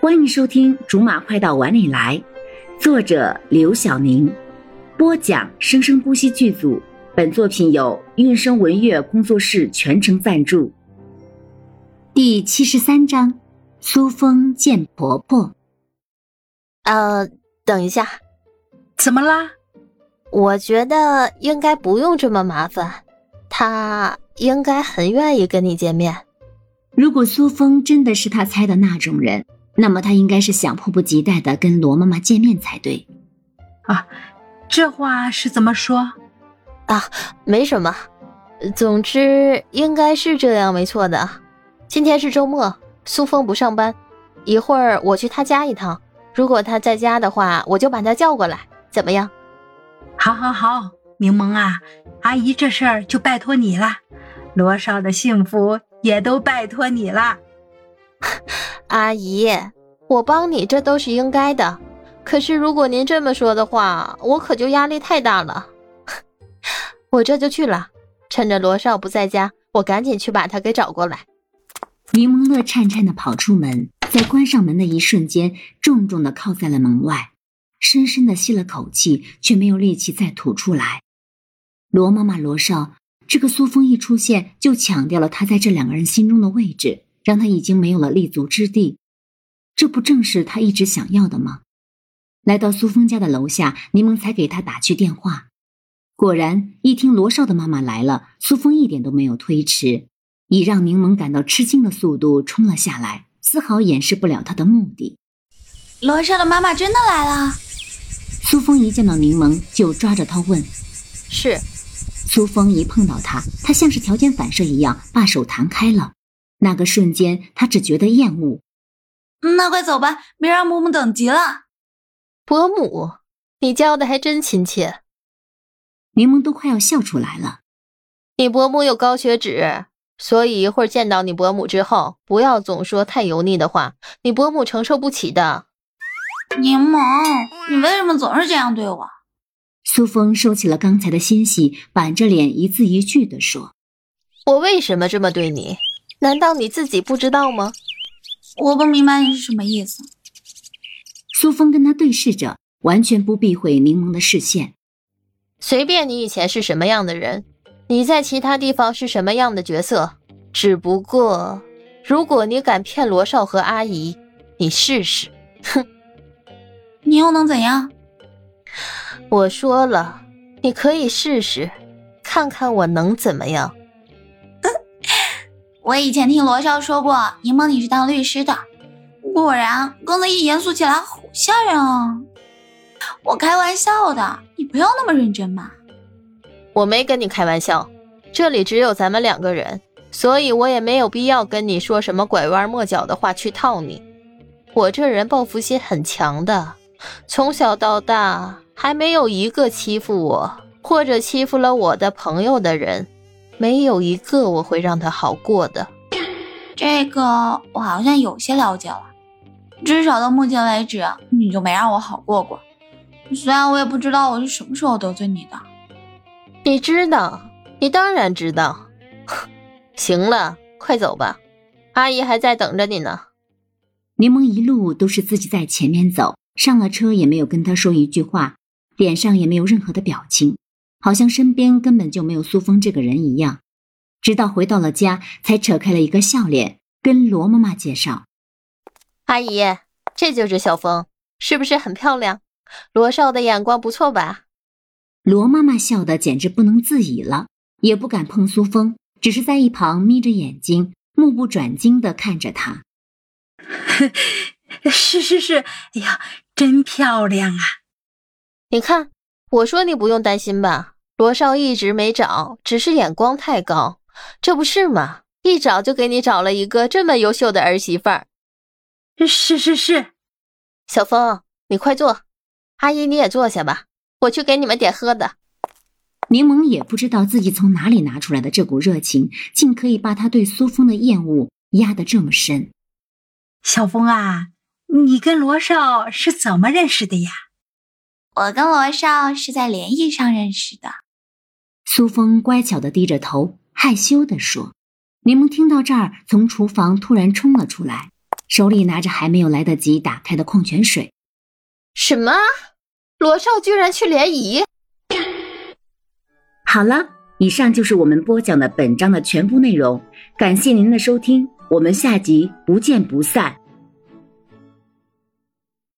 欢迎收听《竹马快到碗里来》，作者刘晓宁，播讲生生不息剧组。本作品由韵声文乐工作室全程赞助。第七十三章：苏峰见婆婆。呃，等一下，怎么啦？我觉得应该不用这么麻烦，他应该很愿意跟你见面。如果苏峰真的是他猜的那种人，那么他应该是想迫不及待的跟罗妈妈见面才对。啊，这话是怎么说？啊，没什么，总之应该是这样，没错的。今天是周末，苏风不上班，一会儿我去他家一趟。如果他在家的话，我就把他叫过来，怎么样？好，好，好，柠檬啊，阿姨这事儿就拜托你了，罗少的幸福。也都拜托你了，阿姨，我帮你这都是应该的。可是如果您这么说的话，我可就压力太大了。我这就去了，趁着罗少不在家，我赶紧去把他给找过来。柠檬乐颤颤的跑出门，在关上门的一瞬间，重重的靠在了门外，深深的吸了口气，却没有力气再吐出来。罗妈妈，罗少。这个苏风一出现，就抢掉了他在这两个人心中的位置，让他已经没有了立足之地。这不正是他一直想要的吗？来到苏峰家的楼下，柠檬才给他打去电话。果然，一听罗少的妈妈来了，苏峰一点都没有推迟，以让柠檬感到吃惊的速度冲了下来，丝毫掩饰不了他的目的。罗少的妈妈真的来了。苏峰一见到柠檬，就抓着他问：“是。”苏峰一碰到他，他像是条件反射一样把手弹开了。那个瞬间，他只觉得厌恶。那快走吧，别让伯母等急了。伯母，你叫的还真亲切。柠檬都快要笑出来了。你伯母有高血脂，所以一会儿见到你伯母之后，不要总说太油腻的话，你伯母承受不起的。柠檬，你为什么总是这样对我？苏风收起了刚才的欣喜，板着脸一字一句地说：“我为什么这么对你？难道你自己不知道吗？”我不明白你是什么意思。苏峰跟他对视着，完全不避讳柠檬的视线。随便你以前是什么样的人，你在其他地方是什么样的角色，只不过，如果你敢骗罗少和阿姨，你试试，哼！你又能怎样？我说了，你可以试试，看看我能怎么样。我以前听罗少说过，柠檬你是当律师的，果然工作一严肃起来好吓人啊！我开玩笑的，你不要那么认真嘛。我没跟你开玩笑，这里只有咱们两个人，所以我也没有必要跟你说什么拐弯抹角的话去套你。我这人报复心很强的，从小到大。还没有一个欺负我或者欺负了我的朋友的人，没有一个我会让他好过的。这个我好像有些了解了，至少到目前为止，你就没让我好过过。虽然我也不知道我是什么时候得罪你的。你知道？你当然知道。行了，快走吧，阿姨还在等着你呢。柠檬一路都是自己在前面走，上了车也没有跟他说一句话。脸上也没有任何的表情，好像身边根本就没有苏峰这个人一样。直到回到了家，才扯开了一个笑脸，跟罗妈妈介绍：“阿姨，这就是小峰，是不是很漂亮？罗少的眼光不错吧？”罗妈妈笑得简直不能自已了，也不敢碰苏峰，只是在一旁眯着眼睛，目不转睛地看着他。是是是，哎呀，真漂亮啊！你看，我说你不用担心吧。罗少一直没找，只是眼光太高，这不是吗？一找就给你找了一个这么优秀的儿媳妇儿。是是是，小峰，你快坐，阿姨你也坐下吧，我去给你们点喝的。柠檬也不知道自己从哪里拿出来的这股热情，竟可以把他对苏峰的厌恶压得这么深。小峰啊，你跟罗少是怎么认识的呀？我跟罗少是在联谊上认识的。苏峰乖巧的低着头，害羞的说：“柠檬听到这儿，从厨房突然冲了出来。手里拿着还没有来得及打开的矿泉水。什么？罗少居然去联谊？好了，以上就是我们播讲的本章的全部内容，感谢您的收听，我们下集不见不散。